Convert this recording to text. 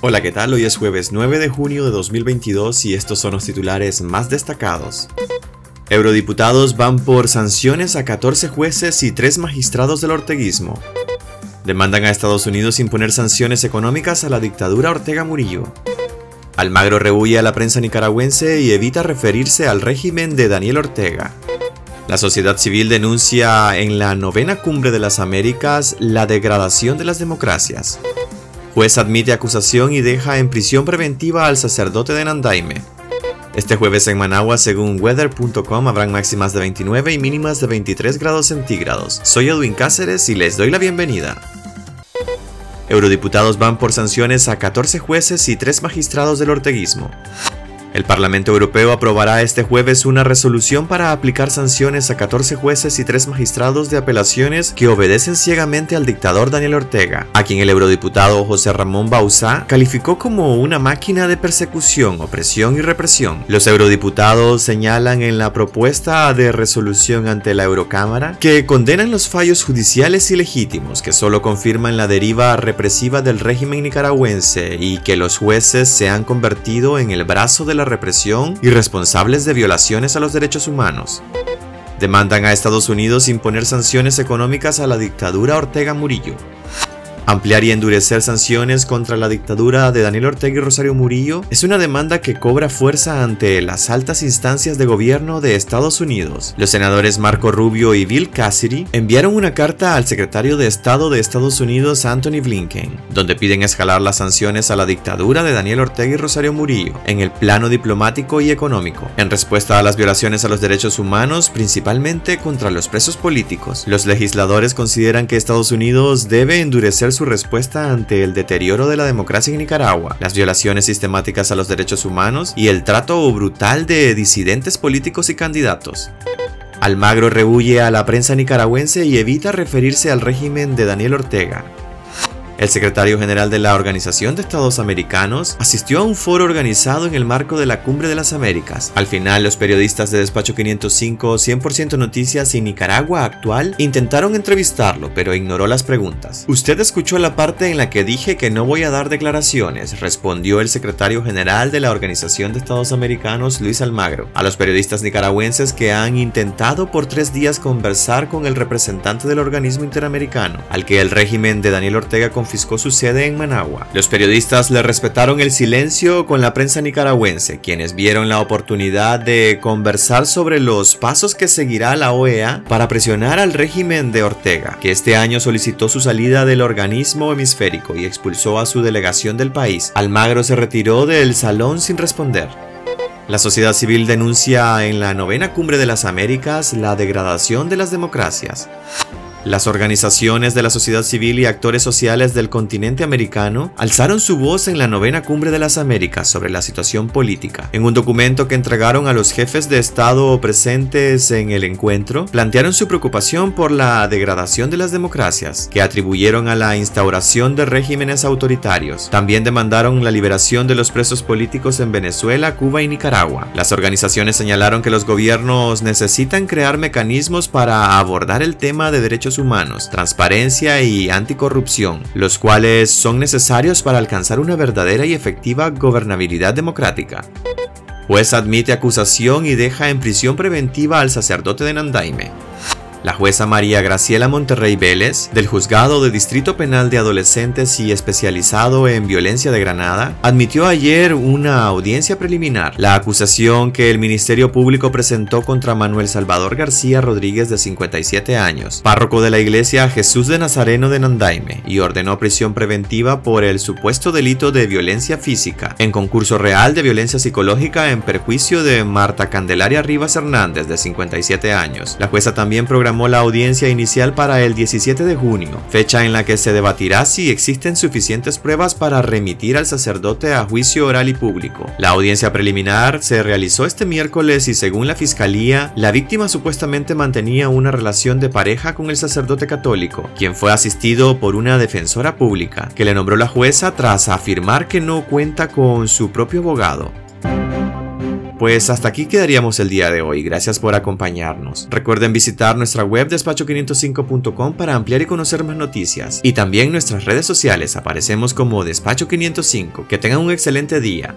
Hola, ¿qué tal? Hoy es jueves 9 de junio de 2022 y estos son los titulares más destacados. Eurodiputados van por sanciones a 14 jueces y 3 magistrados del orteguismo. Demandan a Estados Unidos imponer sanciones económicas a la dictadura Ortega Murillo. Almagro rehuye a la prensa nicaragüense y evita referirse al régimen de Daniel Ortega. La sociedad civil denuncia en la novena cumbre de las Américas la degradación de las democracias. Juez admite acusación y deja en prisión preventiva al sacerdote de Nandaime. Este jueves en Managua, según weather.com, habrán máximas de 29 y mínimas de 23 grados centígrados. Soy Edwin Cáceres y les doy la bienvenida. Eurodiputados van por sanciones a 14 jueces y 3 magistrados del orteguismo. El Parlamento Europeo aprobará este jueves una resolución para aplicar sanciones a 14 jueces y 3 magistrados de apelaciones que obedecen ciegamente al dictador Daniel Ortega, a quien el eurodiputado José Ramón Bauzá calificó como una máquina de persecución, opresión y represión. Los eurodiputados señalan en la propuesta de resolución ante la Eurocámara que condenan los fallos judiciales ilegítimos que solo confirman la deriva represiva del régimen nicaragüense y que los jueces se han convertido en el brazo de la represión y responsables de violaciones a los derechos humanos. Demandan a Estados Unidos imponer sanciones económicas a la dictadura Ortega Murillo. Ampliar y endurecer sanciones contra la dictadura de Daniel Ortega y Rosario Murillo es una demanda que cobra fuerza ante las altas instancias de gobierno de Estados Unidos. Los senadores Marco Rubio y Bill Cassidy enviaron una carta al secretario de Estado de Estados Unidos Anthony Blinken, donde piden escalar las sanciones a la dictadura de Daniel Ortega y Rosario Murillo en el plano diplomático y económico, en respuesta a las violaciones a los derechos humanos, principalmente contra los presos políticos. Los legisladores consideran que Estados Unidos debe endurecer su respuesta ante el deterioro de la democracia en Nicaragua, las violaciones sistemáticas a los derechos humanos y el trato brutal de disidentes políticos y candidatos. Almagro rehuye a la prensa nicaragüense y evita referirse al régimen de Daniel Ortega. El secretario general de la Organización de Estados Americanos asistió a un foro organizado en el marco de la Cumbre de las Américas. Al final, los periodistas de Despacho 505 100% Noticias y Nicaragua Actual intentaron entrevistarlo, pero ignoró las preguntas. Usted escuchó la parte en la que dije que no voy a dar declaraciones, respondió el secretario general de la Organización de Estados Americanos, Luis Almagro, a los periodistas nicaragüenses que han intentado por tres días conversar con el representante del organismo interamericano, al que el régimen de Daniel Ortega confiscó su sede en Managua. Los periodistas le respetaron el silencio con la prensa nicaragüense, quienes vieron la oportunidad de conversar sobre los pasos que seguirá la OEA para presionar al régimen de Ortega, que este año solicitó su salida del organismo hemisférico y expulsó a su delegación del país. Almagro se retiró del salón sin responder. La sociedad civil denuncia en la novena cumbre de las Américas la degradación de las democracias. Las organizaciones de la sociedad civil y actores sociales del continente americano alzaron su voz en la novena cumbre de las Américas sobre la situación política. En un documento que entregaron a los jefes de Estado presentes en el encuentro, plantearon su preocupación por la degradación de las democracias, que atribuyeron a la instauración de regímenes autoritarios. También demandaron la liberación de los presos políticos en Venezuela, Cuba y Nicaragua. Las organizaciones señalaron que los gobiernos necesitan crear mecanismos para abordar el tema de derechos humanos, transparencia y anticorrupción, los cuales son necesarios para alcanzar una verdadera y efectiva gobernabilidad democrática. Juez admite acusación y deja en prisión preventiva al sacerdote de Nandaime. La jueza María Graciela Monterrey Vélez, del Juzgado de Distrito Penal de Adolescentes y especializado en violencia de Granada, admitió ayer una audiencia preliminar la acusación que el Ministerio Público presentó contra Manuel Salvador García Rodríguez de 57 años, párroco de la iglesia Jesús de Nazareno de Nandaime, y ordenó prisión preventiva por el supuesto delito de violencia física en concurso real de violencia psicológica en perjuicio de Marta Candelaria Rivas Hernández de 57 años. La jueza también programó la audiencia inicial para el 17 de junio, fecha en la que se debatirá si existen suficientes pruebas para remitir al sacerdote a juicio oral y público. La audiencia preliminar se realizó este miércoles y según la fiscalía, la víctima supuestamente mantenía una relación de pareja con el sacerdote católico, quien fue asistido por una defensora pública, que le nombró la jueza tras afirmar que no cuenta con su propio abogado. Pues hasta aquí quedaríamos el día de hoy, gracias por acompañarnos. Recuerden visitar nuestra web despacho505.com para ampliar y conocer más noticias. Y también nuestras redes sociales aparecemos como Despacho 505. Que tengan un excelente día.